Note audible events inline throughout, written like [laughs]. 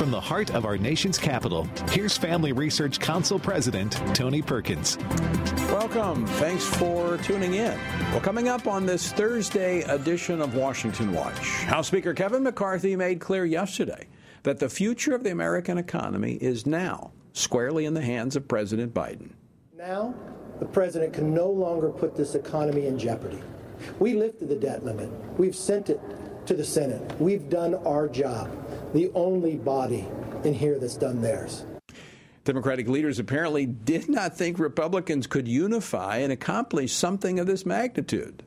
From the heart of our nation's capital, here's Family Research Council President Tony Perkins. Welcome. Thanks for tuning in. Well, coming up on this Thursday edition of Washington Watch, House Speaker Kevin McCarthy made clear yesterday that the future of the American economy is now squarely in the hands of President Biden. Now, the president can no longer put this economy in jeopardy. We lifted the debt limit. We've sent it to the Senate. We've done our job, the only body in here that's done theirs. Democratic leaders apparently did not think Republicans could unify and accomplish something of this magnitude.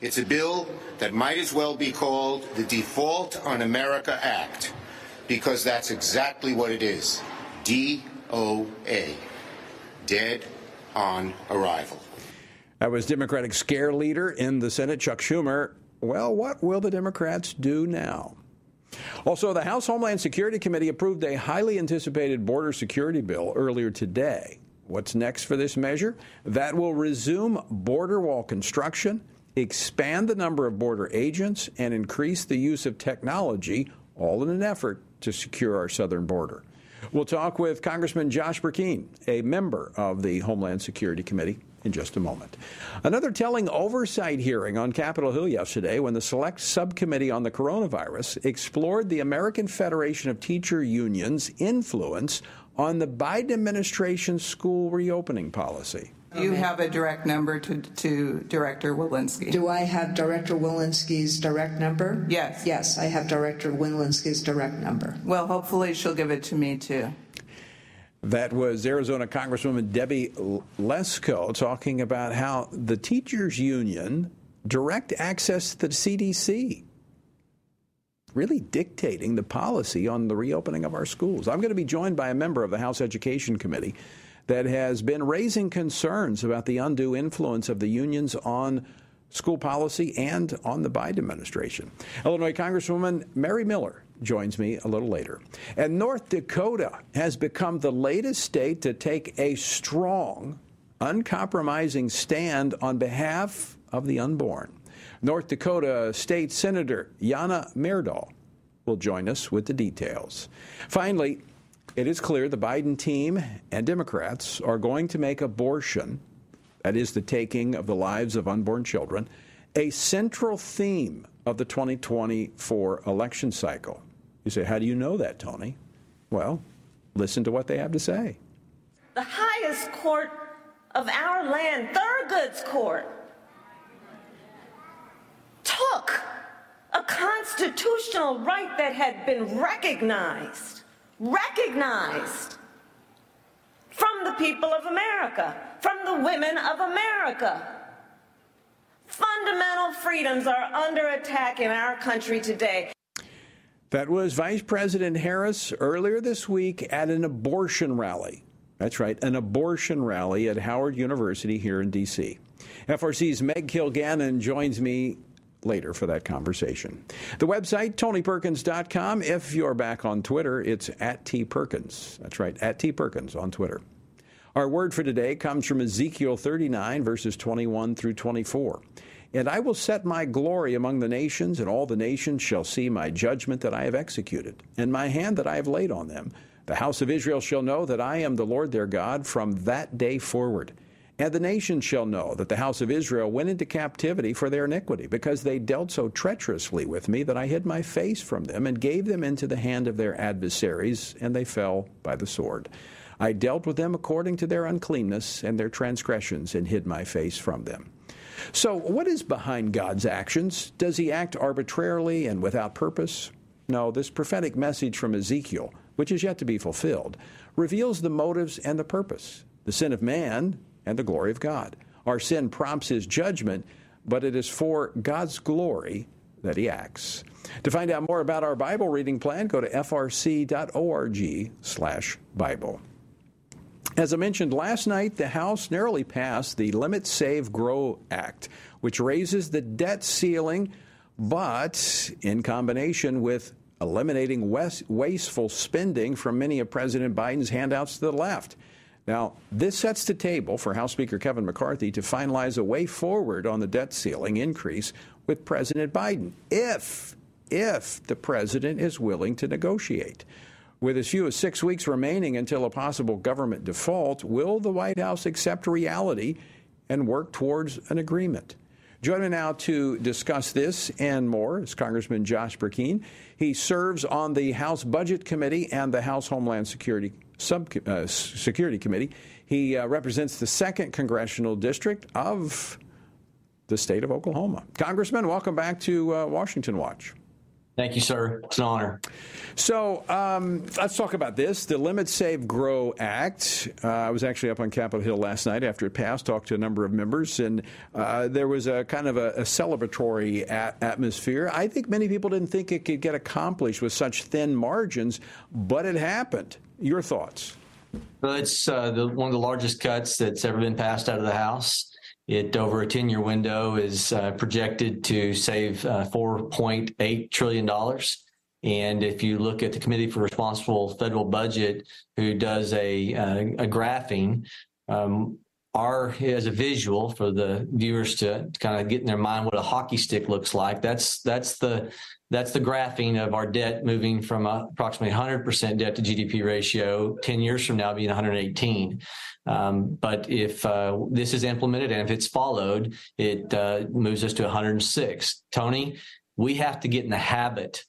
It's a bill that might as well be called the Default on America Act, because that's exactly what it is DOA, dead on arrival. That was Democratic scare leader in the Senate, Chuck Schumer. Well, what will the Democrats do now? Also, the House Homeland Security Committee approved a highly anticipated border security bill earlier today. What's next for this measure? That will resume border wall construction, expand the number of border agents, and increase the use of technology, all in an effort to secure our southern border. We'll talk with Congressman Josh Brecheen, a member of the Homeland Security Committee, in just a moment. Another telling oversight hearing on Capitol Hill yesterday when the Select Subcommittee on the Coronavirus explored the American Federation of Teacher Unions' influence on the Biden administration's school reopening policy. You have a direct number to, to Director Walensky. Do I have Director Walensky's direct number? Yes. Yes, I have Director Walensky's direct number. Well, hopefully she'll give it to me too. That was Arizona Congresswoman Debbie Lesko talking about how the teachers union direct access to the CDC, really dictating the policy on the reopening of our schools. I'm going to be joined by a member of the House Education Committee that has been raising concerns about the undue influence of the unions on school policy and on the Biden administration. Illinois Congresswoman Mary Miller joins me a little later. And North Dakota has become the latest state to take a strong, uncompromising stand on behalf of the unborn. North Dakota State Senator Janne Myrdal will join us with the details. Finally, it is clear the Biden team and Democrats are going to make abortion, that is, the taking of the lives of unborn children, a central theme of the 2024 election cycle. You say, How do you know that, Tony? Well, listen to what they have to say. The highest court of our land, Thurgood's Court, took a constitutional right that had been recognized, recognized from the people of America, from the women of America. Fundamental freedoms are under attack in our country today. That was Vice President Harris earlier this week at an abortion rally. That's right, an abortion rally at Howard University here in D.C. FRC's Meg Kilgannon joins me later for that conversation. The website, tonyperkins.com. If you're back on Twitter, it's at T Perkins. That's right, at T Perkins on Twitter. Our word for today comes from Ezekiel 39, verses 21 through 24. And I will set my glory among the nations, and all the nations shall see my judgment that I have executed, and my hand that I have laid on them. The house of Israel shall know that I am the Lord their God from that day forward. And the nations shall know that the house of Israel went into captivity for their iniquity, because they dealt so treacherously with me that I hid my face from them and gave them into the hand of their adversaries, and they fell by the sword. I dealt with them according to their uncleanness and their transgressions, and hid my face from them. So, what is behind God's actions? Does he act arbitrarily and without purpose? No, this prophetic message from Ezekiel, which is yet to be fulfilled, reveals the motives and the purpose the sin of man and the glory of God. Our sin prompts his judgment, but it is for God's glory that he acts. To find out more about our Bible reading plan, go to frc.org/bible. As I mentioned last night, the House narrowly passed the Limit Save Grow Act, which raises the debt ceiling, but in combination with eliminating wasteful spending from many of President Biden's handouts to the left. Now, this sets the table for House Speaker Kevin McCarthy to finalize a way forward on the debt ceiling increase with President Biden, if if the president is willing to negotiate. With as few as six weeks remaining until a possible government default, will the White House accept reality and work towards an agreement? Joining me now to discuss this and more is Congressman Josh Brecheen. He serves on the House Budget Committee and the House Homeland Security Sub uh, Security Committee. He uh, represents the second congressional district of the state of Oklahoma. Congressman, welcome back to uh, Washington Watch. Thank you, sir. It's an honor. So um, let's talk about this. The Limit Save Grow Act. Uh, I was actually up on Capitol Hill last night after it passed, talked to a number of members, and uh, there was a kind of a, a celebratory atmosphere. I think many people didn't think it could get accomplished with such thin margins, but it happened. Your thoughts? Well, it's uh, the, one of the largest cuts that's ever been passed out of the House. It, over a 10 year window, is uh, projected to save uh, $4.8 trillion. And if you look at the Committee for Responsible Federal Budget, who does a, uh, a graphing, um, our as a visual for the viewers to, kind of get in their mind what a hockey stick looks like. That's that's the that's the graphing of our debt moving from approximately 100% debt to GDP ratio 10 years from now being 118. Um, but if uh, this is implemented and if it's followed, it uh, moves us to 106. Tony, we have to get in the habit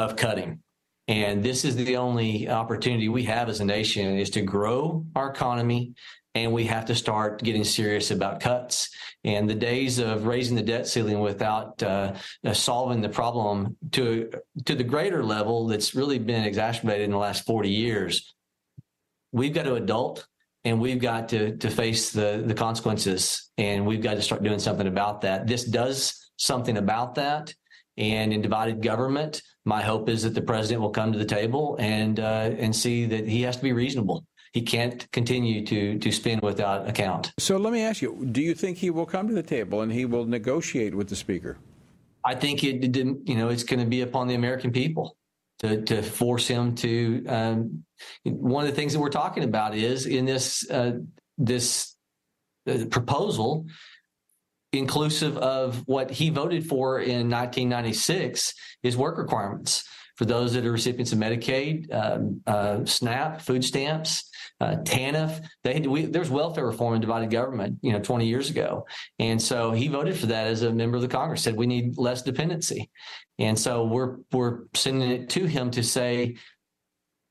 of cutting. And this is the only opportunity we have as a nation is to grow our economy and we have to start getting serious about cuts. And the days of raising the debt ceiling without uh, solving the problem to to the greater level that's really been exacerbated in the last 40 years, we've got to adult and we've got to to face the the consequences and we've got to start doing something about that this does something about that and in divided government my hope is that the president will come to the table and uh, and see that he has to be reasonable he can't continue to to spin without account so let me ask you do you think he will come to the table and he will negotiate with the speaker i think it didn't you know it's going to be upon the american people to, to force him to. Um, one of the things that we're talking about is in this uh, this uh, proposal, inclusive of what he voted for in 1996, is work requirements for those that are recipients of Medicaid, um, uh, SNAP, food stamps, uh, TANF. They we, there's welfare reform in divided government, you know, 20 years ago, and so he voted for that as a member of the Congress. Said we need less dependency, and so we're we're sending it to him to say,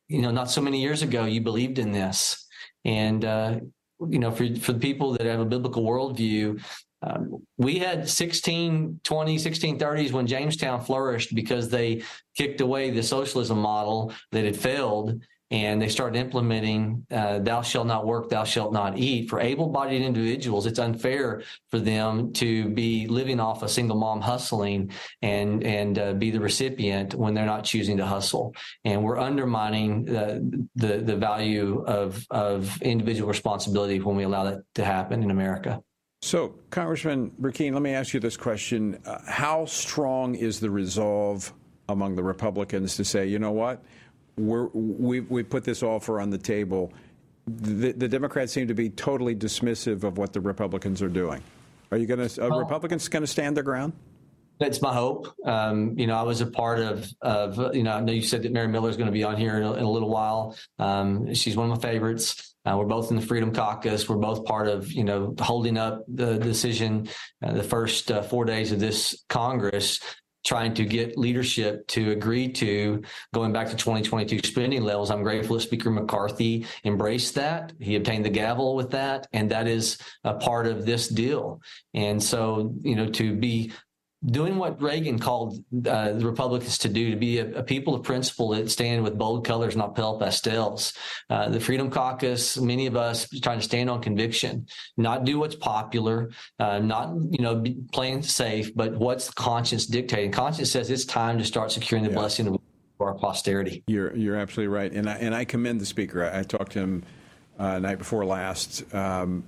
you know, not so many years ago you believed in this, and uh, you know, for for the people that have a biblical worldview, um, we had 1620, 1630s when Jamestown flourished because they kicked away the socialism model that had failed and they started implementing uh, thou shalt not work thou shalt not eat for able-bodied individuals. It's unfair for them to be living off a single mom hustling and and uh, be the recipient when they're not choosing to hustle. And we're undermining the the, the value of of individual responsibility when we allow that to happen in america so, Congressman Brecheen, let me ask you this question. Uh, how strong is the resolve among the Republicans to say, you know what, we're, we, we put this offer on the table? The, the, Democrats seem to be totally dismissive of what the Republicans are doing. Are you going to, are Republicans going to stand their ground? That's my hope. Um, you know, I was a part of, of, you know, I know you said that Mary Miller is going to be on here in a, in a little while. Um, she's one of my favorites. Uh, we're both in the Freedom Caucus. We're both part of, you know, holding up the decision uh, the first uh, four days of this Congress, trying to get leadership to agree to going back to 2022 spending levels. I'm grateful that Speaker McCarthy embraced that. He obtained the gavel with that, and that is a part of this deal. And so, you know, to be doing what Reagan called uh, the Republicans to do, to be a, a, people of principle that stand with bold colors, not pale pastels. Uh, the Freedom Caucus, many of us trying to stand on conviction, not do what's popular, uh, not you know playing safe, but what's conscience dictating. Conscience says it's time to start securing the yeah. blessing of our posterity. You're you're absolutely right, and I, and I commend the speaker. I, I talked to him uh, night before last. Um,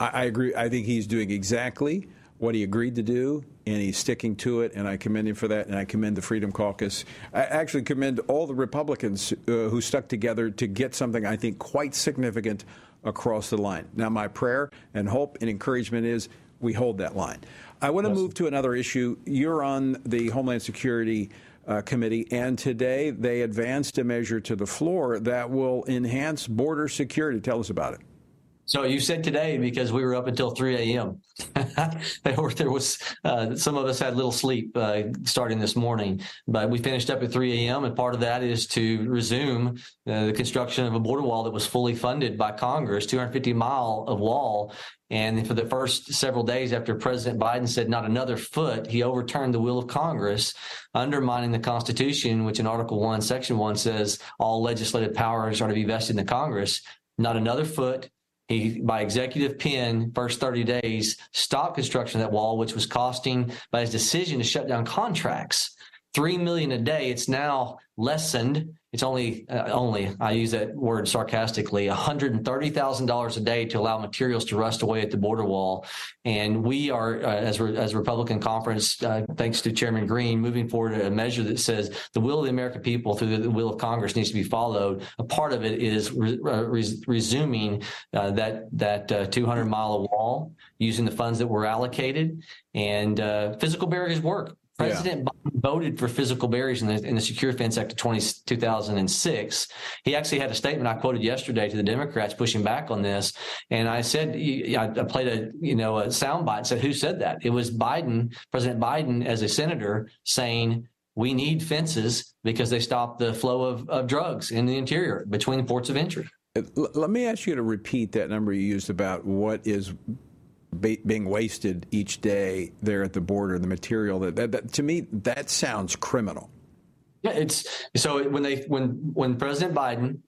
I, I agree. I think he's doing exactly what he agreed to do, and he's sticking to it, and I commend him for that, and I commend the Freedom Caucus. I actually commend all the Republicans uh, who stuck together to get something I think quite significant across the line. Now, my prayer and hope and encouragement is we hold that line. I want to move to another issue. You're on the Homeland Security uh, committee, and today they advanced a measure to the floor that will enhance border security. Tell us about it. So you said today because we were up until 3 a.m. [laughs] there was uh, some of us had little sleep uh, starting this morning, but we finished up at 3 a.m. and part of that is to resume uh, the construction of a border wall that was fully funded by Congress, 250 mile of wall. And for the first several days after President Biden said not another foot, he overturned the will of Congress, undermining the Constitution, which in Article 1, Section 1 says all legislative powers are to be vested in the Congress. Not another foot, he, by executive pen, first 30 days, stopped construction of that wall, which was costing, by his decision to shut down contracts, three million a day. It's now lessened. It's only uh, only I use that word sarcastically, one hundred and thirty thousand dollars a day to allow materials to rust away at the border wall. And we are, uh, as re- as Republican conference, uh, thanks to Chairman Green, moving forward a measure that says the will of the American people through the will of Congress needs to be followed. A part of it is re- re- resuming uh, that that uh, two hundred mile wall using the funds that were allocated, and uh, physical barriers work. President yeah. Biden voted for physical barriers in the, in the Secure Fence Act of 20, 2006. He actually had a statement I quoted yesterday to the Democrats pushing back on this. And I said, I played a, you know, a soundbite and said, who said that? It was Biden, President Biden as a senator saying, we need fences because they stop the flow of, of drugs in the interior between ports of entry. Uh, let me ask you to repeat that number you used about what is being wasted each day there at the border, the material that, that, that, to me that sounds criminal. Yeah, it's so when they when when President Biden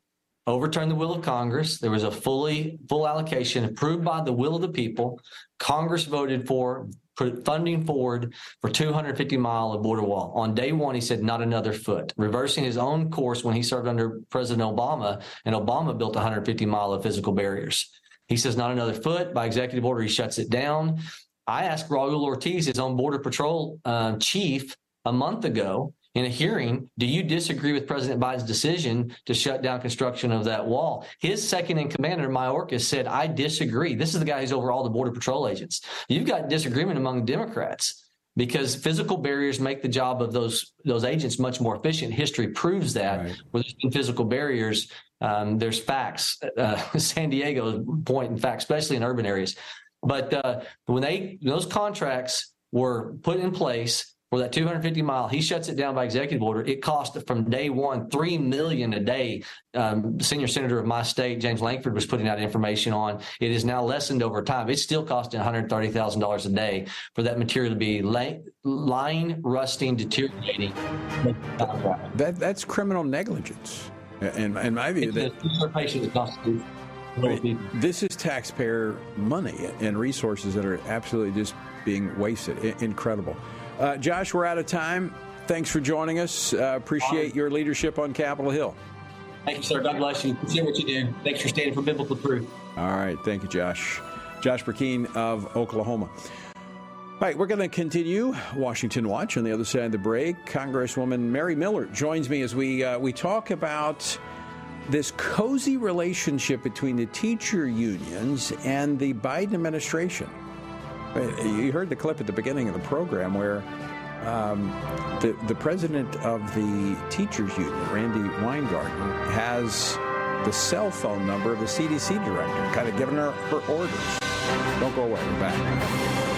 overturned the will of Congress, there was a fully full allocation approved by the will of the people. Congress voted for put funding forward for 250 mile of border wall. On day one, he said not another foot, reversing his own course when he served under President Obama, and Obama built 150 mile of physical barriers. He says not another foot. By executive order, he shuts it down. I asked Raul Ortiz, his own Border Patrol uh, chief, a month ago in a hearing, do you disagree with President Biden's decision to shut down construction of that wall? His second in command, Mayorkas, said, I disagree. This is the guy who's over all the Border Patrol agents. You've got disagreement among Democrats because physical barriers make the job of those those agents much more efficient. History proves that. Right. Where there's been physical barriers, um, there's facts. Uh, [laughs] San Diego point in fact, especially in urban areas. But uh, when they those contracts were put in place for that 250 mile, he shuts it down by executive order. It cost from day one three million a day. Um, senior senator of my state, James Lankford, was putting out information on. It is now lessened over time. It's still costing 130 thousand dollars a day for that material to be lying, rusting, deteriorating. That that's criminal negligence. And in my view, that this is taxpayer money and resources that are absolutely just being wasted. Incredible. Uh, Josh, we're out of time. Thanks for joining us. Uh, appreciate your leadership on Capitol Hill. Thank you, sir. God bless you. See what you do. Thanks for standing for biblical truth. All right. Thank you, Josh. Josh Brecheen of Oklahoma. All right, we're going to continue Washington Watch on the other side of the break. Congresswoman Mary Miller joins me as we uh, we talk about this cozy relationship between the teacher unions and the Biden administration. You heard the clip at the beginning of the program where um, the the president of the teachers union, Randi Weingarten, has the cell phone number of the CDC director, kind of giving her her orders. Don't go away. We're back.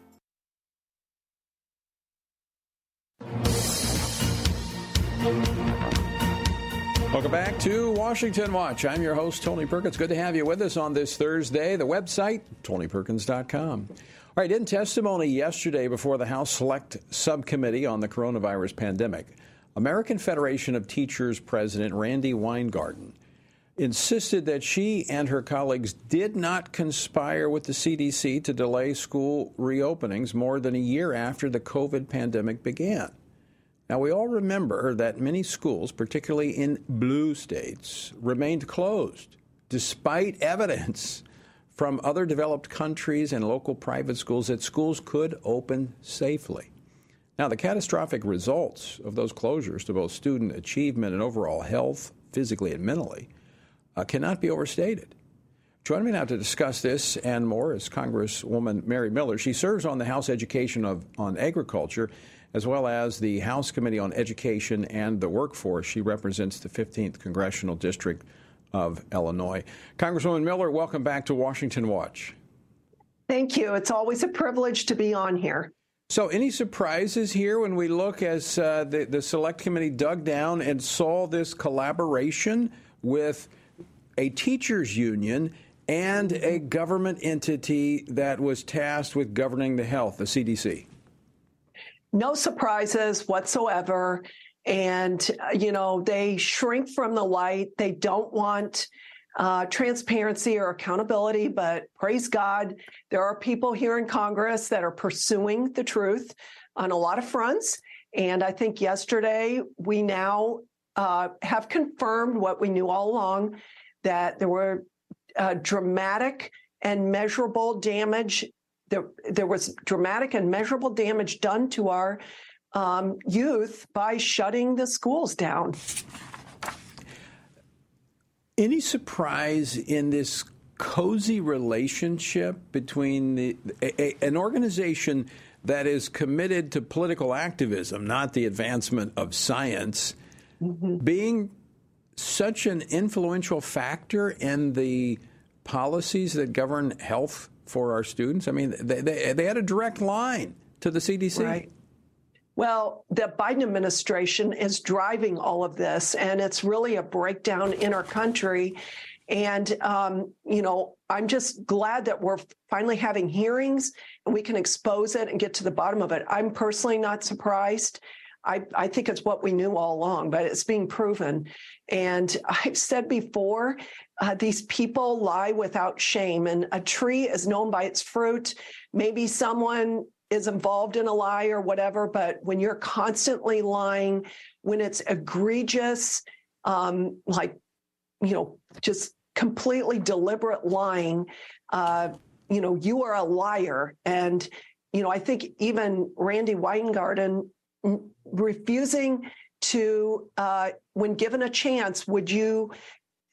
Welcome back to Washington Watch. I'm your host, Tony Perkins. Good to have you with us on this Thursday. The website, tonyperkins.com. All right, in testimony yesterday before the House Select Subcommittee on the Coronavirus Pandemic, American Federation of Teachers President Randi Weingarten insisted that she and her colleagues did not conspire with the CDC to delay school reopenings more than a year after the COVID pandemic began. Now, we all remember that many schools, particularly in blue states, remained closed despite evidence from other developed countries and local private schools that schools could open safely. Now, the catastrophic results of those closures to both student achievement and overall health, physically and mentally, uh, cannot be overstated. Joining me now to discuss this and more is Congresswoman Mary Miller. She serves on the House Education of, on Agriculture as well as the House Committee on Education and the Workforce. She represents the 15th Congressional District of Illinois. Congresswoman Miller, welcome back to Washington Watch. Thank you. It's always a privilege to be on here. So, any surprises here when we look as uh, the, the Select Committee dug down and saw this collaboration with a teachers' union and a government entity that was tasked with governing the health, the CDC? No surprises whatsoever. And, you know, they shrink from the light. They don't want uh, transparency or accountability, but praise God, there are people here in Congress that are pursuing the truth on a lot of fronts. And I think yesterday we now uh, have confirmed what we knew all along that there were uh, dramatic and measurable damage there, there was dramatic and measurable damage done to our um, youth by shutting the schools down. Any surprise in this cozy relationship between the, a, a, an organization that is committed to political activism, not the advancement of science, mm-hmm. being such an influential factor in the policies that govern health for our students? I mean, they, they, they had a direct line to the CDC. Right. Well, the Biden administration is driving all of this, and it's really a breakdown in our country. And, um, you know, I'm just glad that we're finally having hearings and we can expose it and get to the bottom of it. I'm personally not surprised. I, I think it's what we knew all along, but it's being proven. And [laughs] I've said before, uh, these people lie without shame, and a tree is known by its fruit. Maybe someone is involved in a lie or whatever, but when you're constantly lying, when it's egregious, um, like, you know, just completely deliberate lying, uh, you know, you are a liar. And, you know, I think even Randi Weingarten refusing to, uh, when given a chance, would you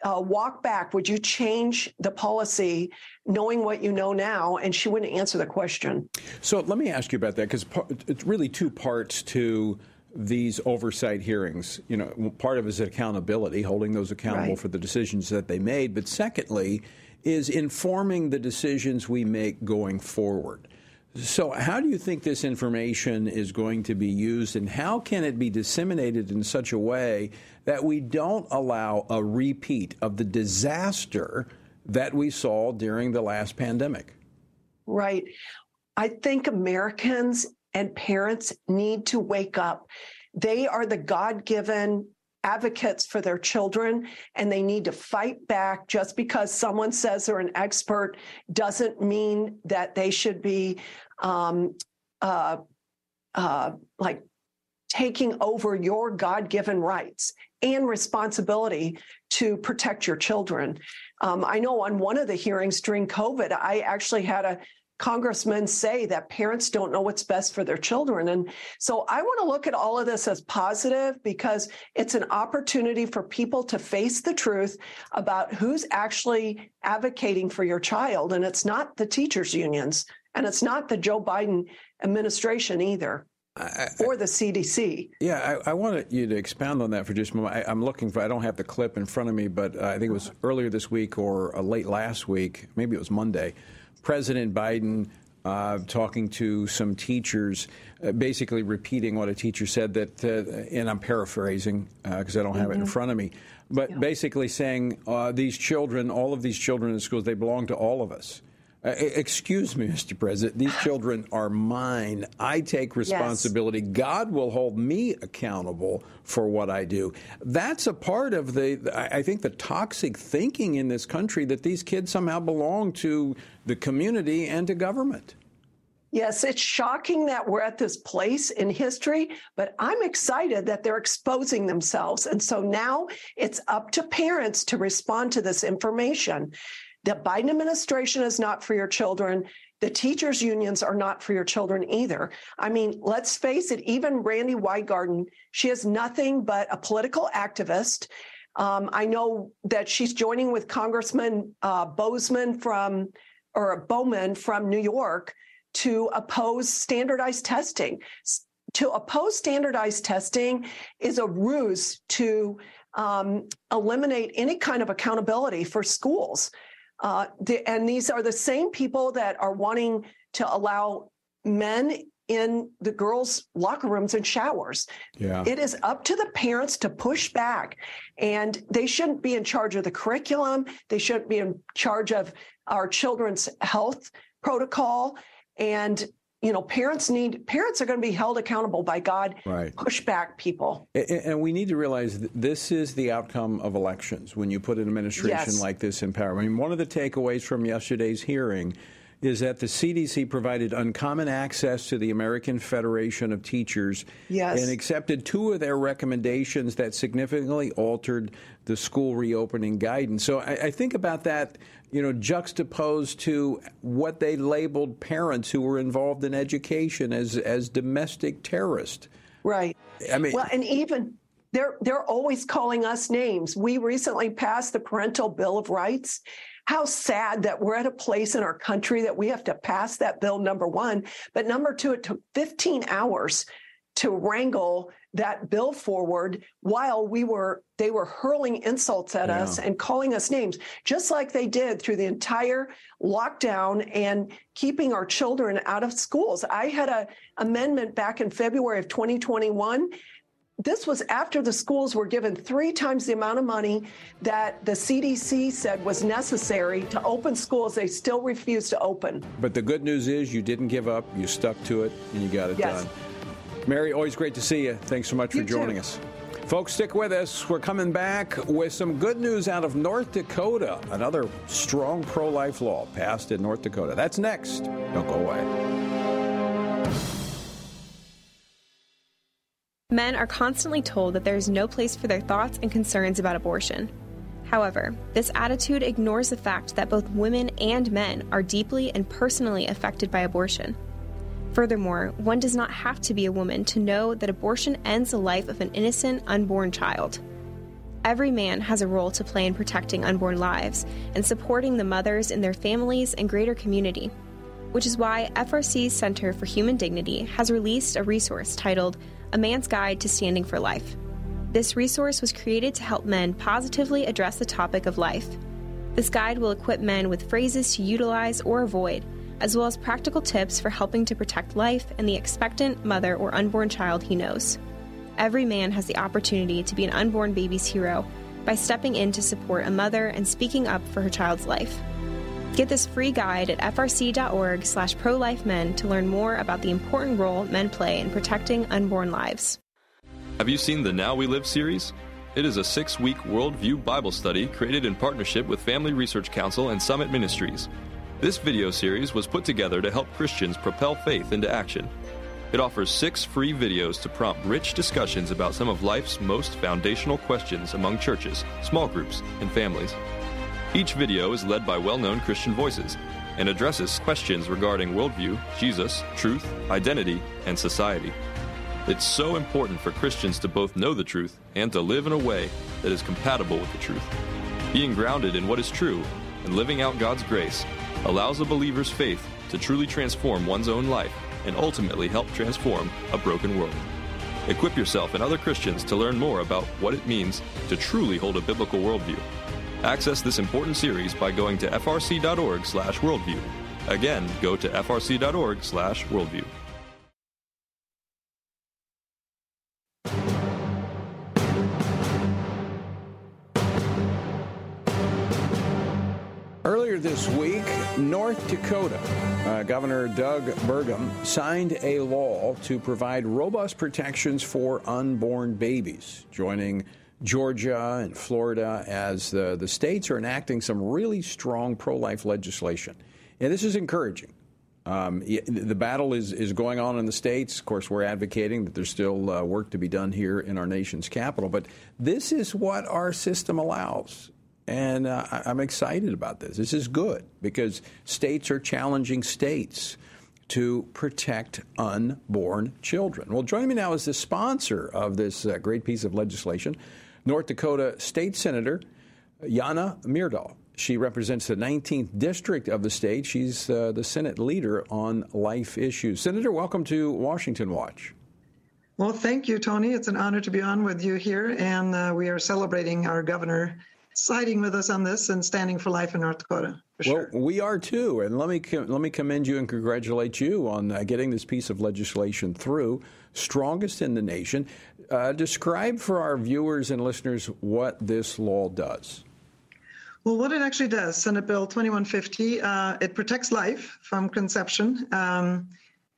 uh, walk back? Would you change the policy knowing what you know now? And she wouldn't answer the question. So let me ask you about that because it's really two parts to these oversight hearings. You know, part of it is accountability, holding those accountable right. for the decisions that they made. But secondly, is informing the decisions we make going forward. So, how do you think this information is going to be used, and how can it be disseminated in such a way that we don't allow a repeat of the disaster that we saw during the last pandemic? Right. I think Americans and parents need to wake up. They are the God given advocates for their children and they need to fight back just because someone says they're an expert doesn't mean that they should be um, uh, uh, like taking over your God given rights and responsibility to protect your children. Um, I know on one of the hearings during COVID, I actually had a congressmen say that parents don't know what's best for their children. And so I want to look at all of this as positive because it's an opportunity for people to face the truth about who's actually advocating for your child. And it's not the teachers' unions, and it's not the Joe Biden administration either. I, or the CDC. Yeah, I, I, wanted you to expound on that for just a moment. I, am looking for, I don't have the clip in front of me, but I think it was earlier this week or uh, late last week, maybe it was Monday. President Biden uh, talking to some teachers, uh, basically repeating what a teacher said that, uh, and I'm paraphrasing because uh, I don't have mm-hmm. it in mm-hmm. front of me, but yeah. basically saying uh, these children, all of these children in schools, they belong to all of us. Uh, excuse me, [laughs] Mr. President. These children are mine. I take responsibility. Yes. God will hold me accountable for what I do. That's a part of the, I think, the toxic thinking in this country that these kids somehow belong to the community and to government. Yes, it's shocking that we're at this place in history, but I'm excited that they're exposing themselves. And so now it's up to parents to respond to this information. The Biden administration is not for your children. The teachers' unions are not for your children either. I mean, let's face it, even Randi Weingarten, she is nothing but a political activist. Um, I know that she's joining with Congressman uh, Bozeman from, or Bowman from New York to oppose standardized testing. To oppose standardized testing is a ruse to um, eliminate any kind of accountability for schools. Uh, the, and these are the same people that are wanting to allow men in the girls' locker rooms and showers. Yeah. It is up to the parents to push back. And they shouldn't be in charge of the curriculum. They shouldn't be in charge of our children's health protocol. And you know, parents need parents are going to be held accountable by God. Right. Push back people. And, and we need to realize this is the outcome of elections when you put an administration yes. like this in power. I mean, one of the takeaways from yesterday's hearing is that the CDC provided uncommon access to the American Federation of Teachers yes. and accepted two of their recommendations that significantly altered the school reopening guidance. So I, I think about that, you know, juxtaposed to what they labeled parents who were involved in education as as domestic terrorists. Right. I mean, well, and even they're they're always calling us names. We recently passed the Parental Bill of Rights, how sad that we're at a place in our country that we have to pass that bill, number one. But number two, it took 15 hours to wrangle that bill forward while we were they were hurling insults at yeah. us and calling us names just like they did through the entire lockdown and keeping our children out of schools i had a amendment back in february of 2021 this was after the schools were given three times the amount of money that the CDC said was necessary to open schools. They still refused to open. But the good news is you didn't give up, you stuck to it, and you got it yes. done. Mary, always great to see you. Thanks so much you for joining too. us. Folks, stick with us. We're coming back with some good news out of North Dakota. Another strong pro life law passed in North Dakota. That's next. Don't go away. Men are constantly told that there is no place for their thoughts and concerns about abortion. However, this attitude ignores the fact that both women and men are deeply and personally affected by abortion. Furthermore, one does not have to be a woman to know that abortion ends the life of an innocent, unborn child. Every man has a role to play in protecting unborn lives and supporting the mothers in their families and greater community, which is why FRC's Center for Human Dignity has released a resource titled A Man's Guide to Standing for Life. This resource was created to help men positively address the topic of life. This guide will equip men with phrases to utilize or avoid, as well as practical tips for helping to protect life and the expectant mother or unborn child he knows. Every man has the opportunity to be an unborn baby's hero by stepping in to support a mother and speaking up for her child's life. Get this free guide at frc.org slash pro-life-men to learn more about the important role men play in protecting unborn lives. Have you seen the Now We Live series? It is a six week worldview Bible study created in partnership with Family Research Council and Summit Ministries. This video series was put together to help Christians propel faith into action. It offers six free videos to prompt rich discussions about some of life's most foundational questions among churches, small groups, and families. Each video is led by well known Christian voices and addresses questions regarding worldview, Jesus, truth, identity, and society. It's so important for Christians to both know the truth and to live in a way that is compatible with the truth. Being grounded in what is true and living out God's grace allows a believer's faith to truly transform one's own life and ultimately help transform a broken world. Equip yourself and other Christians to learn more about what it means to truly hold a biblical worldview. Access this important series by going to frc.org/worldview. Again, go to frc.org/worldview. Earlier this week, North Dakota uh, Governor Doug Burgum signed a law to provide robust protections for unborn babies, joining Georgia and Florida as the, the states are enacting some really strong pro life legislation. And this is encouraging. Um, the battle is, is going on in the states. Of course, we're advocating that there's still uh, work to be done here in our nation's capital. But this is what our system allows. And uh, I'm excited about this. This is good because states are challenging states to protect unborn children. Well, joining me now is the sponsor of this uh, great piece of legislation, North Dakota State Senator Janne Myrdal. She represents the 19th district of the state. She's uh, the Senate leader on life issues. Senator, welcome to Washington Watch. Well, thank you, Tony. It's an honor to be on with you here, and uh, we are celebrating our governor siding with us on this and standing for life in North Dakota. Sure. Well, we are too, and let me let me commend you and congratulate you on uh, getting this piece of legislation through, strongest in the nation. Uh, describe for our viewers and listeners what this law does. Well, what it actually does, Senate Bill 2150, uh, it protects life from conception. Um,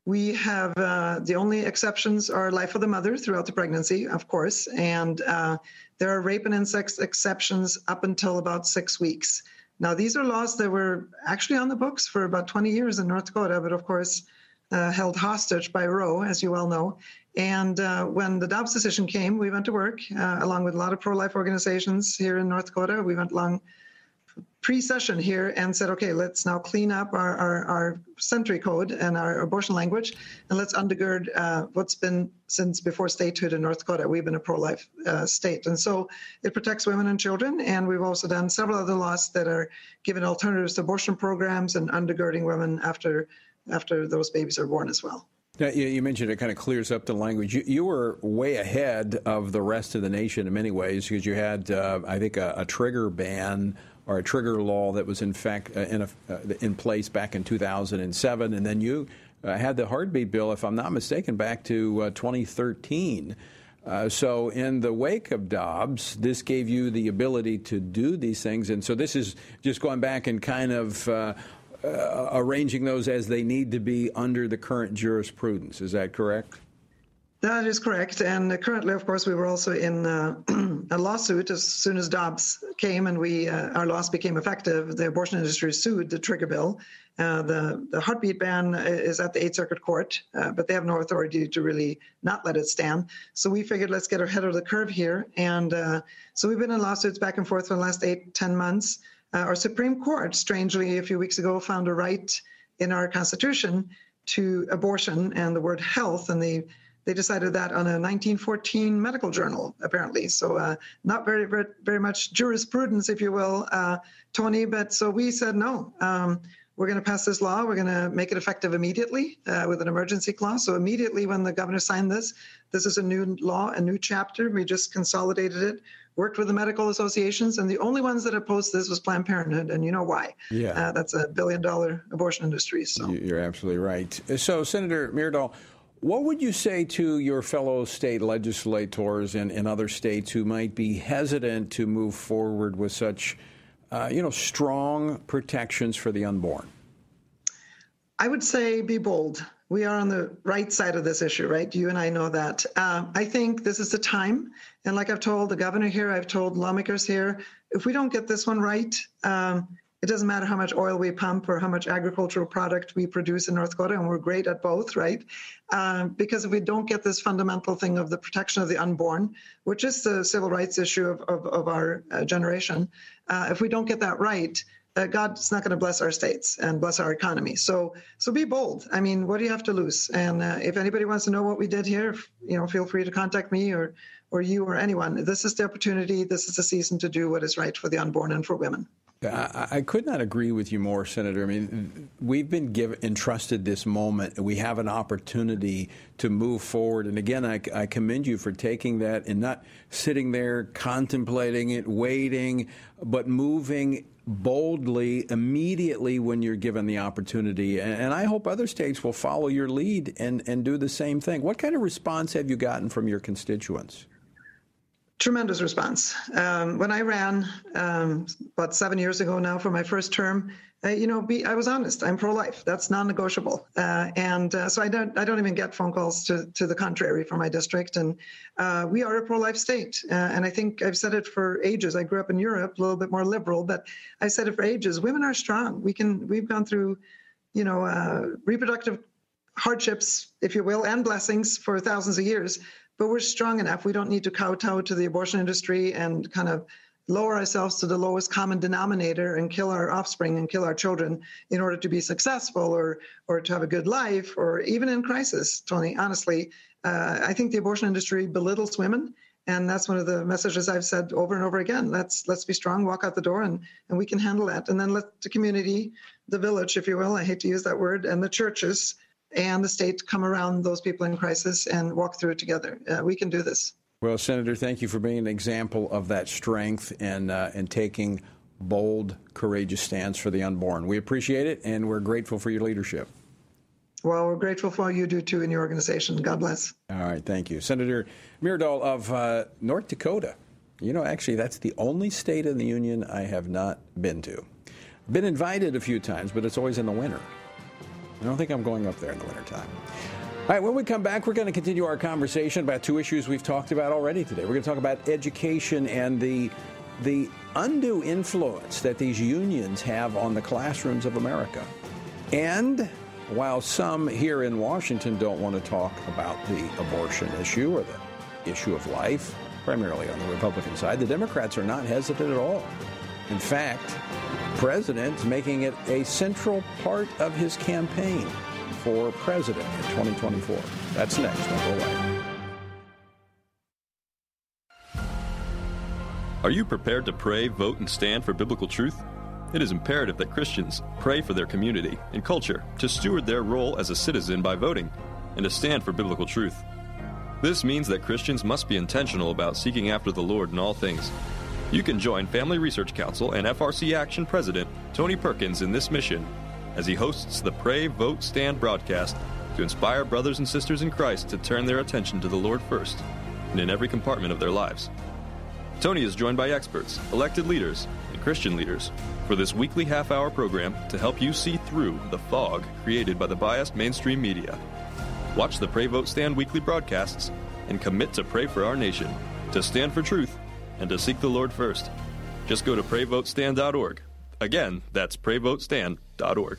we have uh, the only exceptions are life of the mother throughout the pregnancy, of course, and uh, there are rape and incest exceptions up until about six weeks. Now, these are laws that were actually on the books for about 20 years in North Dakota, but of course, uh, held hostage by Roe, as you well know. And uh, when the Dobbs decision came, we went to work uh, along with a lot of pro life organizations here in North Dakota. We went along pre-session here and said, okay, let's now clean up our, our, our century code and our abortion language, and let's undergird uh, what's been since before statehood in North Dakota. We've been a pro-life uh, state, and so it protects women and children. And we've also done several other laws that are giving alternatives to abortion programs and undergirding women after after those babies are born as well. Now, you mentioned it kind of clears up the language. You, you, were way ahead of the rest of the nation in many ways because you had, uh, I think, a, a trigger ban or a trigger law that was in fact uh, in, a, uh, in place back in 2007, and then you uh, had the heartbeat bill, if I'm not mistaken, back to uh, 2013. Uh, so, in the wake of Dobbs, this gave you the ability to do these things, and so this is just going back and kind of uh, arranging those as they need to be under the current jurisprudence. Is that correct? That is correct. And currently, of course, we were also in uh, [clears throat] a lawsuit as soon as Dobbs came and we uh, our loss became effective. The abortion industry sued the trigger bill. Uh, the, the heartbeat ban is at the Eighth Circuit Court, uh, but they have no authority to really not let it stand. So we figured let's get ahead of the curve here. And uh, so we've been in lawsuits back and forth for the last eight, ten months. Uh, our Supreme Court, strangely, a few weeks ago, found a right in our Constitution to abortion and the word health, and the they decided that on a 1914 medical journal, apparently. So uh, not very, very, very much jurisprudence, if you will, uh, Tony. But so we said no. Um, we're going to pass this law. We're going to make it effective immediately uh, with an emergency clause. So immediately when the governor signed this, this is a new law, a new chapter. We just consolidated it, worked with the medical associations, and the only ones that opposed this was Planned Parenthood, and you know why? Yeah, uh, that's a billion-dollar abortion industry. So you're absolutely right. So Senator Myrdal. What would you say to your fellow state legislators in, in other states who might be hesitant to move forward with such, uh, you know, strong protections for the unborn? I would say be bold. We are on the right side of this issue, right? You and I know that. Uh, I think this is the time. And like I've told the governor here, I've told lawmakers here, if we don't get this one right, um, it doesn't matter how much oil we pump or how much agricultural product we produce in North Dakota, and we're great at both, right? Uh, because if we don't get this fundamental thing of the protection of the unborn, which is the civil rights issue of, of, of our uh, generation, uh, if we don't get that right, uh, God's not going to bless our states and bless our economy. So, so be bold. I mean, what do you have to lose? And uh, if anybody wants to know what we did here, you know, feel free to contact me or, or you or anyone. This is the opportunity. This is the season to do what is right for the unborn and for women. I, I, could not agree with you more, Senator. I mean, we've been given entrusted this moment. We have an opportunity to move forward. And again, I, I commend you for taking that and not sitting there contemplating it, waiting, but moving boldly immediately when you're given the opportunity. And, and I hope other states will follow your lead and, and do the same thing. What kind of response have you gotten from your constituents? Tremendous response. Um, when I ran um, about seven years ago now for my first term, uh, you know, be, I was honest. I'm pro-life. That's non-negotiable, uh, and uh, so I don't. I don't even get phone calls to to the contrary from my district. And uh, we are a pro-life state, uh, and I think I've said it for ages. I grew up in Europe, a little bit more liberal, but I said it for ages. Women are strong. We can. We've gone through, you know, uh, reproductive hardships, if you will, and blessings for thousands of years but we're strong enough. We don't need to kowtow to the abortion industry and kind of lower ourselves to the lowest common denominator and kill our offspring and kill our children in order to be successful or or to have a good life or even in crisis. Tony, honestly, uh, I think the abortion industry belittles women. And that's one of the messages I've said over and over again. Let's let's be strong, walk out the door, and and we can handle that. And then let the community, the village, if you will, I hate to use that word, and the churches and the state come around those people in crisis and walk through it together. Uh, we can do this. Well, Senator, thank you for being an example of that strength and uh, and taking bold, courageous stands for the unborn. We appreciate it, and we're grateful for your leadership. Well, we're grateful for all you do too in your organization. God bless. All right, thank you, Senator Myrdal of uh, North Dakota. You know, actually, that's the only state in the union I have not been to. Been invited a few times, but it's always in the winter. I don't think I'm going up there in the wintertime. All right, when we come back, we're going to continue our conversation about two issues we've talked about already today. We're going to talk about education and the the undue influence that these unions have on the classrooms of America. And while some here in Washington don't want to talk about the abortion issue or the issue of life, primarily on the Republican side, the Democrats are not hesitant at all. In fact, president's making it a central part of his campaign for president in 2024. That's next. Away. Are you prepared to pray, vote, and stand for biblical truth? It is imperative that Christians pray for their community and culture to steward their role as a citizen by voting and to stand for biblical truth. This means that Christians must be intentional about seeking after the Lord in all things you can join Family Research Council and FRC Action President Tony Perkins in this mission as he hosts the Pray, Vote, Stand broadcast to inspire brothers and sisters in Christ to turn their attention to the Lord first and in every compartment of their lives. Tony is joined by experts, elected leaders, and Christian leaders for this weekly half hour program to help you see through the fog created by the biased mainstream media. Watch the Pray Vote Stand weekly broadcasts and commit to pray for our nation, to stand for truth, and to seek the Lord first. Just go to prayvotestand.org. Again, that's prayvotestand.org.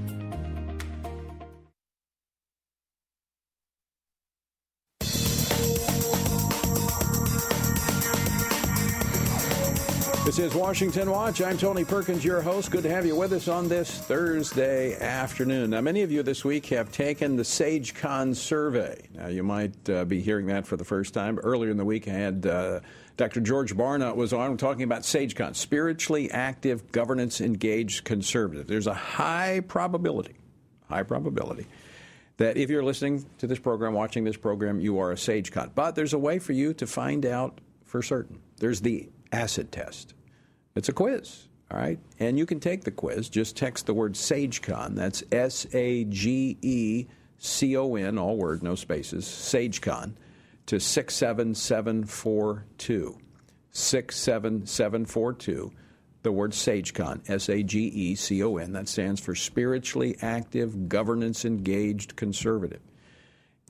This is Washington Watch. I'm Tony Perkins, your host. Good to have you with us on this Thursday afternoon. Now, many of you this week have taken the SageCon survey. Now, you might uh, be hearing that for the first time. Earlier in the week, I had uh, Dr. George Barna was on talking about SageCon, spiritually active, governance engaged conservative. There's a high probability, high probability that if you're listening to this program, watching this program, you are a SageCon. But there's a way for you to find out for certain. There's the acid test. It's a quiz, all right? And you can take the quiz. Just text the word SageCon. That's S A G E C O N, all word, no spaces, SageCon, to 67742. 67742. The word SageCon, S A G E C O N, that stands for Spiritually Active, Governance Engaged Conservative.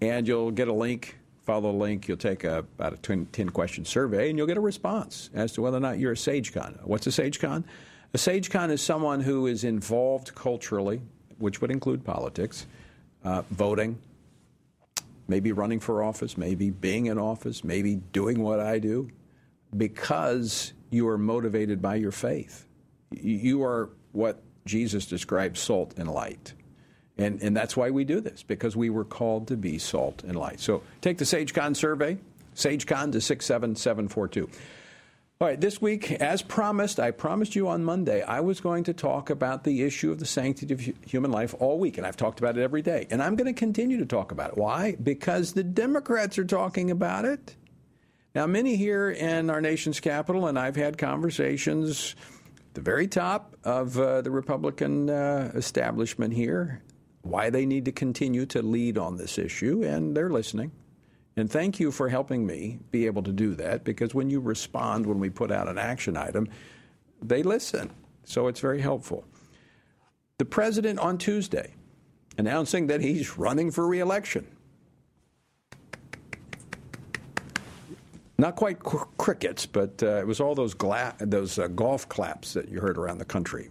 And you'll get a link follow the link, you'll take a, about a 10 question survey and you'll get a response as to whether or not you're a SageCon. What's a SageCon? A SageCon is someone who is involved culturally, which would include politics, uh, voting, maybe running for office, maybe being in office, maybe doing what I do, because you are motivated by your faith. You are what Jesus describes salt and light. And, and that's why we do this, because we were called to be salt and light. So take the SageCon survey, SageCon to 67742. All right, this week, as promised, I promised you on Monday, I was going to talk about the issue of the sanctity of human life all week, and I've talked about it every day. And I'm going to continue to talk about it. Why? Because the Democrats are talking about it. Now, many here in our nation's capital, and I've had conversations at the very top of uh, the Republican uh, establishment here, why they need to continue to lead on this issue, and they're listening. And thank you for helping me be able to do that because when you respond when we put out an action item, they listen. So it's very helpful. The president on Tuesday announcing that he's running for reelection. Not quite cr- crickets, but uh, it was all those gla- those uh, golf claps that you heard around the country.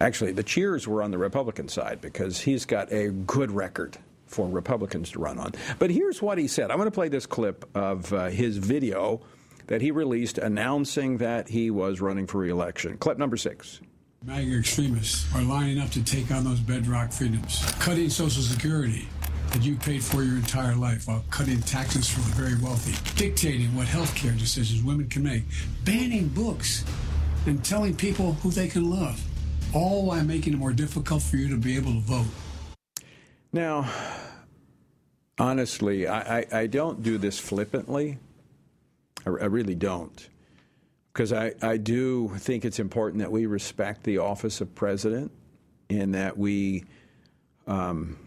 Actually, the cheers were on the Republican side because he's got a good record for Republicans to run on. But here's what he said. I'm going to play this clip of uh, his video that he released announcing that he was running for reelection. Clip number six. MAGA extremists are lining up to take on those bedrock freedoms, cutting Social Security that you paid for your entire life while cutting taxes for the very wealthy, dictating what health care decisions women can make, banning books, and telling people who they can love, all while making it more difficult for you to be able to vote. Now, honestly, I, I, I don't do this flippantly. I, I really don't. Because I, I do think it's important that we respect the office of president and that we, um,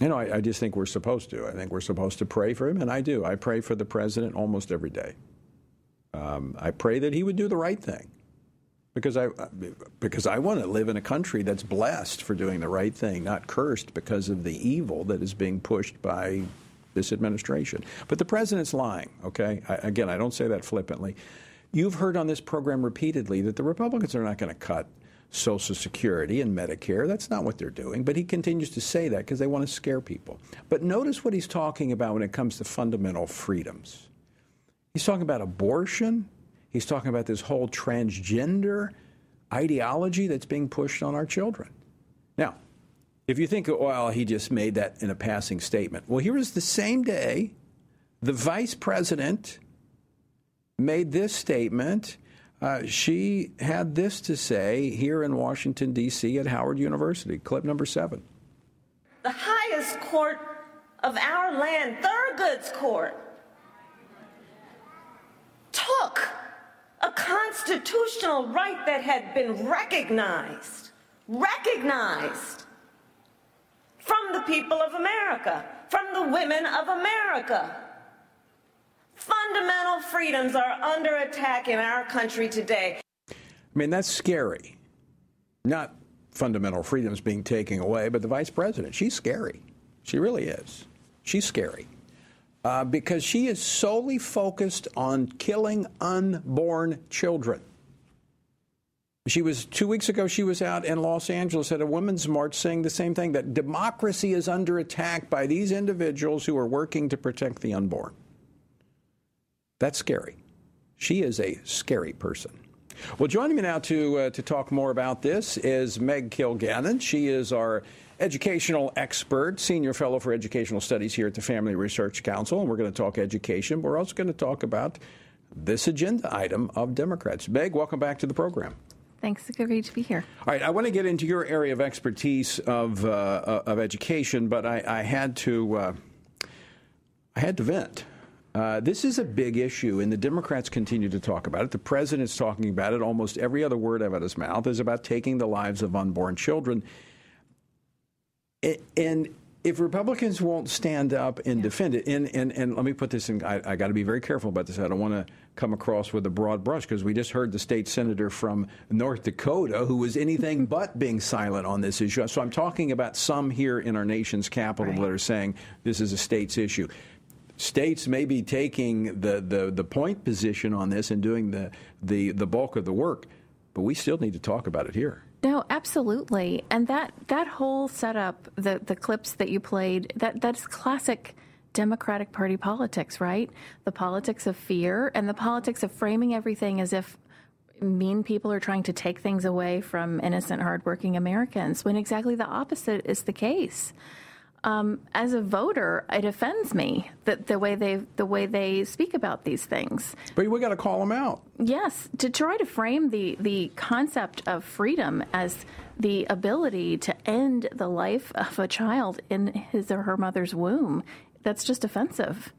you know, I, I just think we're supposed to. I think we're supposed to pray for him, and I do. I pray for the president almost every day. Um, I pray that he would do the right thing because I because I want to live in a country that's blessed for doing the right thing, not cursed because of the evil that is being pushed by this administration. But the president's lying. Okay, I, again, I don't say that flippantly. You've heard on this program repeatedly that the Republicans are not going to cut Social Security and Medicare. That's not what they're doing. But he continues to say that because they want to scare people. But notice what he's talking about when it comes to fundamental freedoms. He's talking about abortion. He's talking about this whole transgender ideology that's being pushed on our children. Now, if you think, well, he just made that in a passing statement. Well, here is the same day the vice president made this statement. Uh, she had this to say here in Washington, D.C. at Howard University. Clip number seven. The highest court of our land, Thurgood's Court, took a constitutional right that had been recognized, recognized from the people of America, from the women of America. Fundamental freedoms are under attack in our country today. I mean, that's scary. Not fundamental freedoms being taken away, but the vice president, she's scary. She really is. She's scary. Uh, because she is solely focused on killing unborn children. She was two weeks ago. She was out in Los Angeles at a women's march saying the same thing: that democracy is under attack by these individuals who are working to protect the unborn. That's scary. She is a scary person. Well, joining me now to uh, to talk more about this is Meg Kilgannon. She is our educational expert, senior fellow for educational studies here at the Family Research Council, and we're going to talk education. But we're also going to talk about this agenda item of Democrats. Meg, welcome back to the program. Thanks. It's great to be here. All right, I want to get into your area of expertise of uh, of education, but I, I had to uh, I had to vent. Uh, this is a big issue, and the Democrats continue to talk about it. The president's talking about it. Almost every other word out of his mouth is about taking the lives of unborn children. And if Republicans won't stand up and defend it, and, and, and let me put this in, I, I got to be very careful about this. I don't want to come across with a broad brush because we just heard the state senator from North Dakota who was anything [laughs] but being silent on this issue. So I'm talking about some here in our nation's capital right. that are saying this is a state's issue. States may be taking the, the, the point position on this and doing the, the, the bulk of the work, but we still need to talk about it here. No, absolutely. And that that whole setup, the the clips that you played, that that's classic Democratic Party politics, right? The politics of fear and the politics of framing everything as if mean people are trying to take things away from innocent, hardworking Americans, when exactly the opposite is the case um, as a voter, it offends me that the way they the way they speak about these things. But we got to call them out. Yes, to try to frame the the concept of freedom as the ability to end the life of a child in his or her mother's womb. That's just offensive.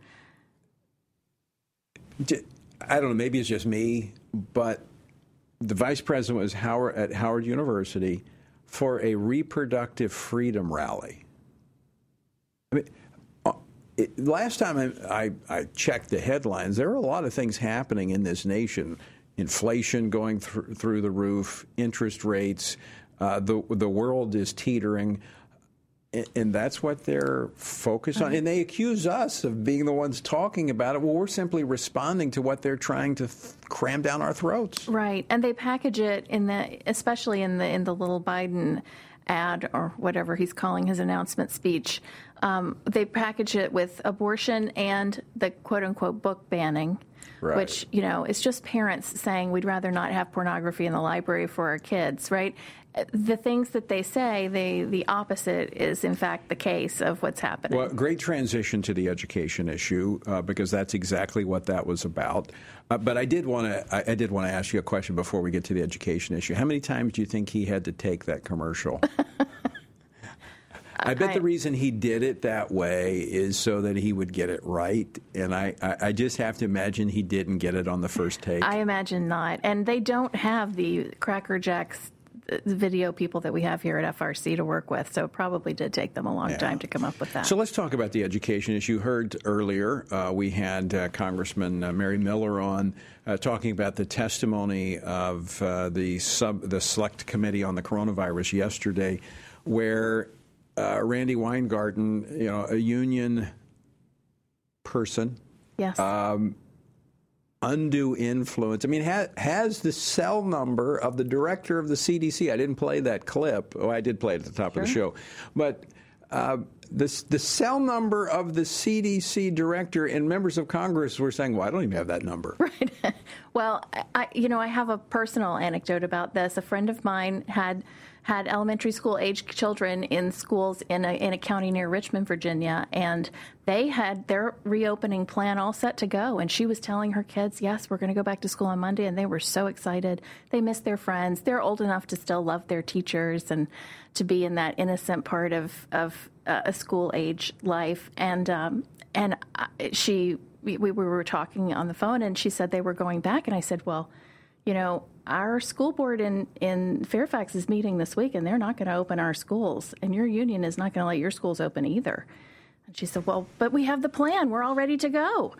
I don't know. Maybe it's just me, but the vice president was Howard at Howard University for a reproductive freedom rally I mean, uh, it, last time I, I, I, checked the headlines, there are a lot of things happening in this nation. Inflation going th- through the roof, interest rates, uh, the the world is teetering, and, and that's what they're focused on. And they accuse us of being the ones talking about it. Well, we're simply responding to what they're trying to th- cram down our throats. Right, and they package it in the, especially in the in the little Biden ad or whatever he's calling his announcement speech. Um, they package it with abortion and the quote unquote book banning. Right. Which, you know, is just parents saying we'd rather not have pornography in the library for our kids, right? The things that they say, they, the opposite is in fact the case of what's happening. Well, great transition to the education issue uh, because that's exactly what that was about. Uh, but I did want to I, I did want to ask you a question before we get to the education issue. How many times do you think he had to take that commercial? [laughs] I bet I- the reason he did it that way is so that he would get it right, and I, I, I just have to imagine he didn't get it on the first take. I imagine not. And they don't have the Cracker Jacks video people that we have here at FRC to work with, so it probably did take them a long time to come up with that. So let's talk about the education issue. You heard earlier, uh, we had uh, Congressman uh, Mary Miller on uh, talking about the testimony of uh, the sub the select committee on the coronavirus yesterday, where uh, Randi Weingarten, you know, a union person, yes, um, undue influence. I mean, ha- has the cell number of the director of the CDC. I didn't play that clip. Oh, I did play it at the top of the show, but. Uh, the, the cell number of the CDC director and members of Congress were saying, "Well, I don't even have that number." Right. [laughs] well, I, you know, I have a personal anecdote about this. A friend of mine had had elementary school age children in schools in a, in a county near Richmond, Virginia, and they had their reopening plan all set to go. And she was telling her kids, "Yes, we're going to go back to school on Monday," and they were so excited. They miss their friends. They're old enough to still love their teachers and to be in that innocent part of of uh, a school age life. And um, and I, she we, we were talking on the phone and she said they were going back and I said, "Well, you know, our school board in in Fairfax is meeting this week and they're not going to open our schools and your union is not going to let your schools open either." And she said, "Well, but we have the plan. We're all ready to go."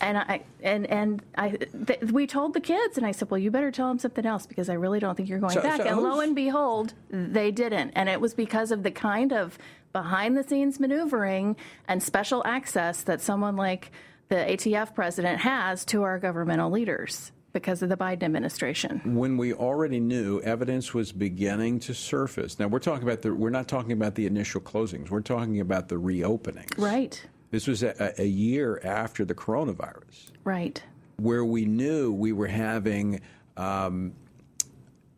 And I and and I th- we told the kids and I said, "Well, you better tell them something else because I really don't think you're going So- back." so and lo and behold, they didn't. And it was because of the kind of behind the scenes maneuvering and special access that someone like the AFT president has to our governmental leaders because of the Biden administration. when we already knew evidence was beginning to surface. Now we're talking about the we're not talking about the initial closings. We're talking about the reopenings. Right. This was a, a year after the coronavirus, Right. where we knew we were having um,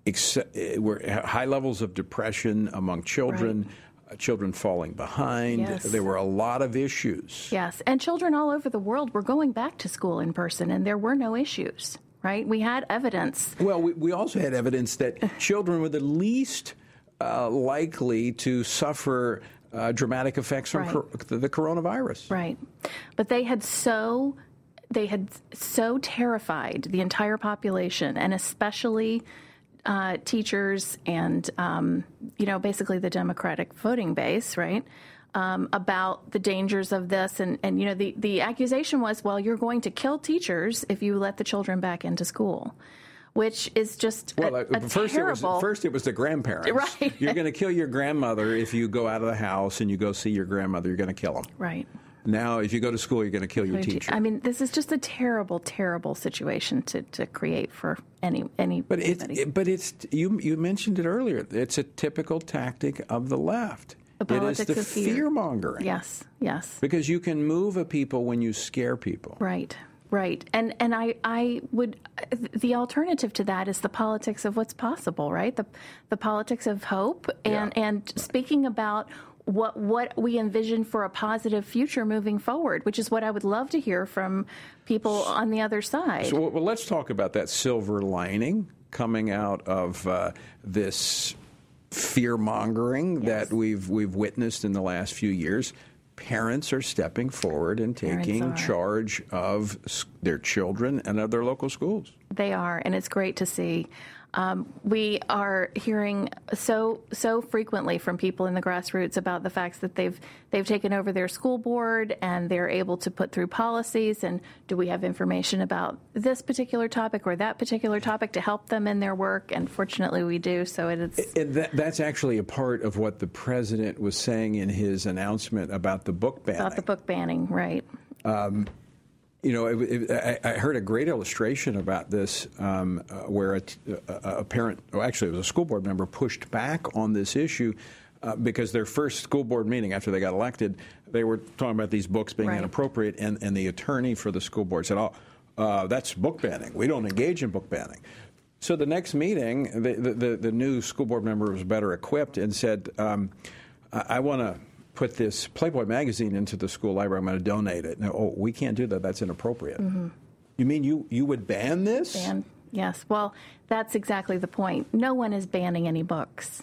ex- eh, were high levels of depression among children, uh, children falling behind. Yes. There were a lot of issues. Yes, and children all over the world were going back to school in person and there were no issues, right? We had evidence. Well, we, we also had evidence that children were the least uh, likely to suffer uh, dramatic effects from Right. cor- the coronavirus. Right. But they had so they had so terrified the entire population and especially uh, teachers and um, you know basically the Democratic voting base, right? Um, about the dangers of this, and, and you know the, the accusation was, well, you're going to kill teachers if you let the children back into school, which is just Well, a, uh, a first it was first it was the grandparents. [laughs] Right. You're going to kill your grandmother if you go out of the house and you go see your grandmother. You're going to kill them. right. Now, if you go to school, you're going to kill your teacher. I mean, this is just a terrible, terrible situation to, to create for any any. But it's it, but it's you you mentioned it earlier. It's a typical tactic of the left. The it is the of fear. fear mongering. Yes, yes, Because you can move a people when you scare people. right, right. And and I I would the alternative to that is the politics of what's possible, right? The the politics of hope and and speaking about. What what we envision for a positive future moving forward, which is what I would love to hear from people on the other side. So, well, let's talk about that silver lining coming out of uh, this fear mongering that we've we've witnessed in the last few years. Parents are stepping forward and taking charge of their children and of their local schools. They are, and it's great to see. Um, we are hearing so so frequently from people in the grassroots about the facts that they've they've taken over their school board and they're able to put through policies. And do we have information about this particular topic or that particular topic to help them in their work? And fortunately, we do. So it is And that, that's actually a part of what the president was saying in his announcement about the book ban. about the book banning, right? Um, you know, it, it, I, I, heard a great illustration about this um, uh, where a, a, a parent, or actually, it was a school board member, pushed back on this issue. Uh, because their first school board meeting after they got elected, they were talking about these books being right. inappropriate, and, and the attorney for the school board said, "Oh, uh, that's book banning. We don't engage in book banning." So the next meeting, the, the, the new school board member was better equipped and said, um, I, I want to put this Playboy magazine into the school library. I'm going to donate it. No, oh, we can't do that. That's inappropriate. Mm-hmm. You mean you, you would ban this? Ban, yes. Well, that's exactly the point. No one is banning any books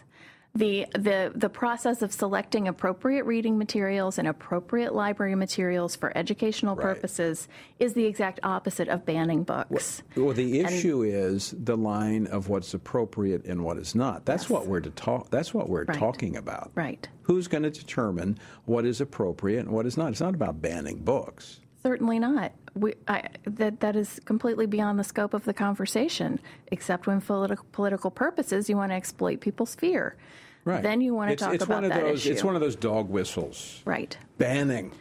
the the the process of selecting appropriate reading materials and appropriate library materials for educational right. purposes is the exact opposite of banning books. Well, well the issue and, is the line of what's appropriate and what is not. That's yes. what we're to talk. That's what we're right. talking about. Right. Who's going to determine what is appropriate and what is not? It's not about banning books. Certainly not. We, I, that that is completely beyond the scope of the conversation. Except when political political purposes, you want to exploit people's fear. Right. Then you want to it's, talk it's about one of that those, issue. It's one of those dog whistles. Right. Banning.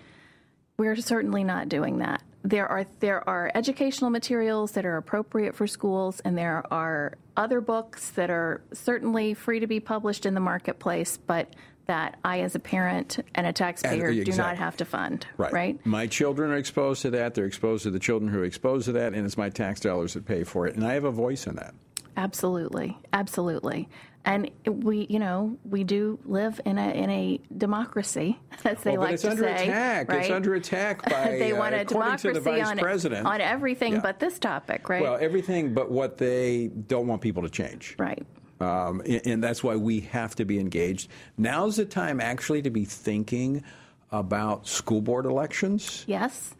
We're certainly not doing that. There are there are educational materials that are appropriate for schools, and there are other books that are certainly free to be published in the marketplace, but that I, as a parent and a taxpayer, and, exactly. do not have to fund. Right. right. My children are exposed to that. They're exposed to the children who are exposed to that, and it's my tax dollars that pay for it. And I have a voice in that. Absolutely, absolutely. And we, you know, we do live in a in a democracy, [laughs] as they well, like to say. It's under attack. Right? It's [laughs] under attack by they want uh, a democracy the on, president. on everything yeah. but this topic, right? Well, everything but what they don't want people to change. Right. Um, and, and that's why we have to be engaged. Now's the time, actually, to be thinking about school board elections. Yes.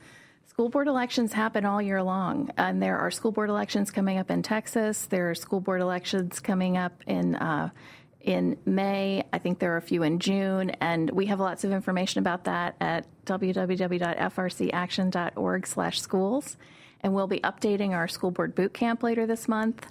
School board elections happen all year long, and there are school board elections coming up in Texas. There are school board elections coming up in uh, in May. I think there are a few in June, and we have lots of information about that at www.frcaction.org/schools. And we'll be updating our school board boot camp later this month,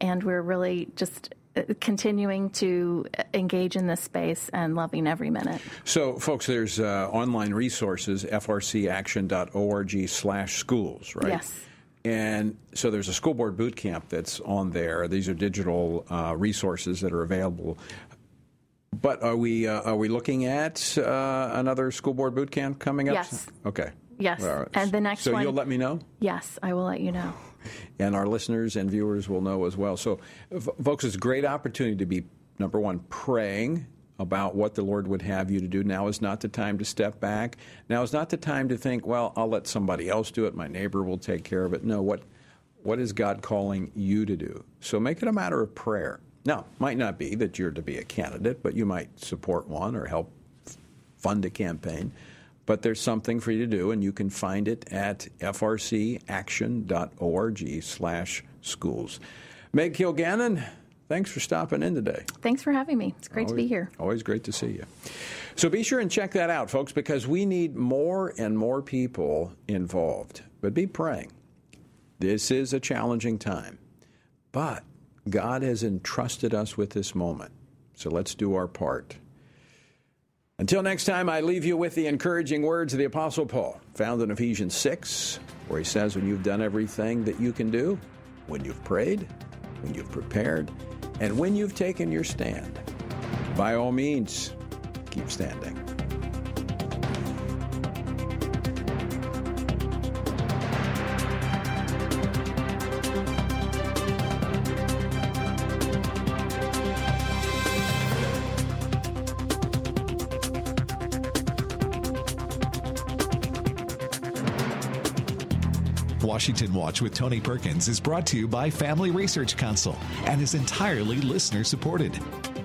and we're really just continuing to engage in this space and loving every minute. So, folks, there's uh, online resources, frcaction.org slash schools, right? Yes. And so there's a school board boot camp that's on there. These are digital uh, resources that are available. But are we uh, are we looking at uh, another school board boot camp coming up? Yes. Okay. Yes. Right. And the next so one. So you'll let me know. Yes, I will let you know and our listeners and viewers will know as well. So, folks, it's a great opportunity to be, number one, praying about what the Lord would have you to do. Now is not the time to step back. Now is not the time to think, well, I'll let somebody else do it. My neighbor will take care of it. No, what, what is God calling you to do? So make it a matter of prayer. Now, might not be that you're to be a candidate, but you might support one or help fund a campaign but there's something for you to do, and you can find it at frcaction.org slash schools. Meg Kilgannon, thanks for stopping in today. Thanks for having me. It's great always, to be here. Always great to see you. So be sure and check that out, folks, because we need more and more people involved. But be praying. This is a challenging time, but God has entrusted us with this moment. So let's do our part. Until next time, I leave you with the encouraging words of the Apostle Paul, found in Ephesians 6, where he says, When you've done everything that you can do, when you've prayed, when you've prepared, and when you've taken your stand, by all means, keep standing. Washington Watch with Tony Perkins is brought to you by Family Research Council and is entirely listener supported.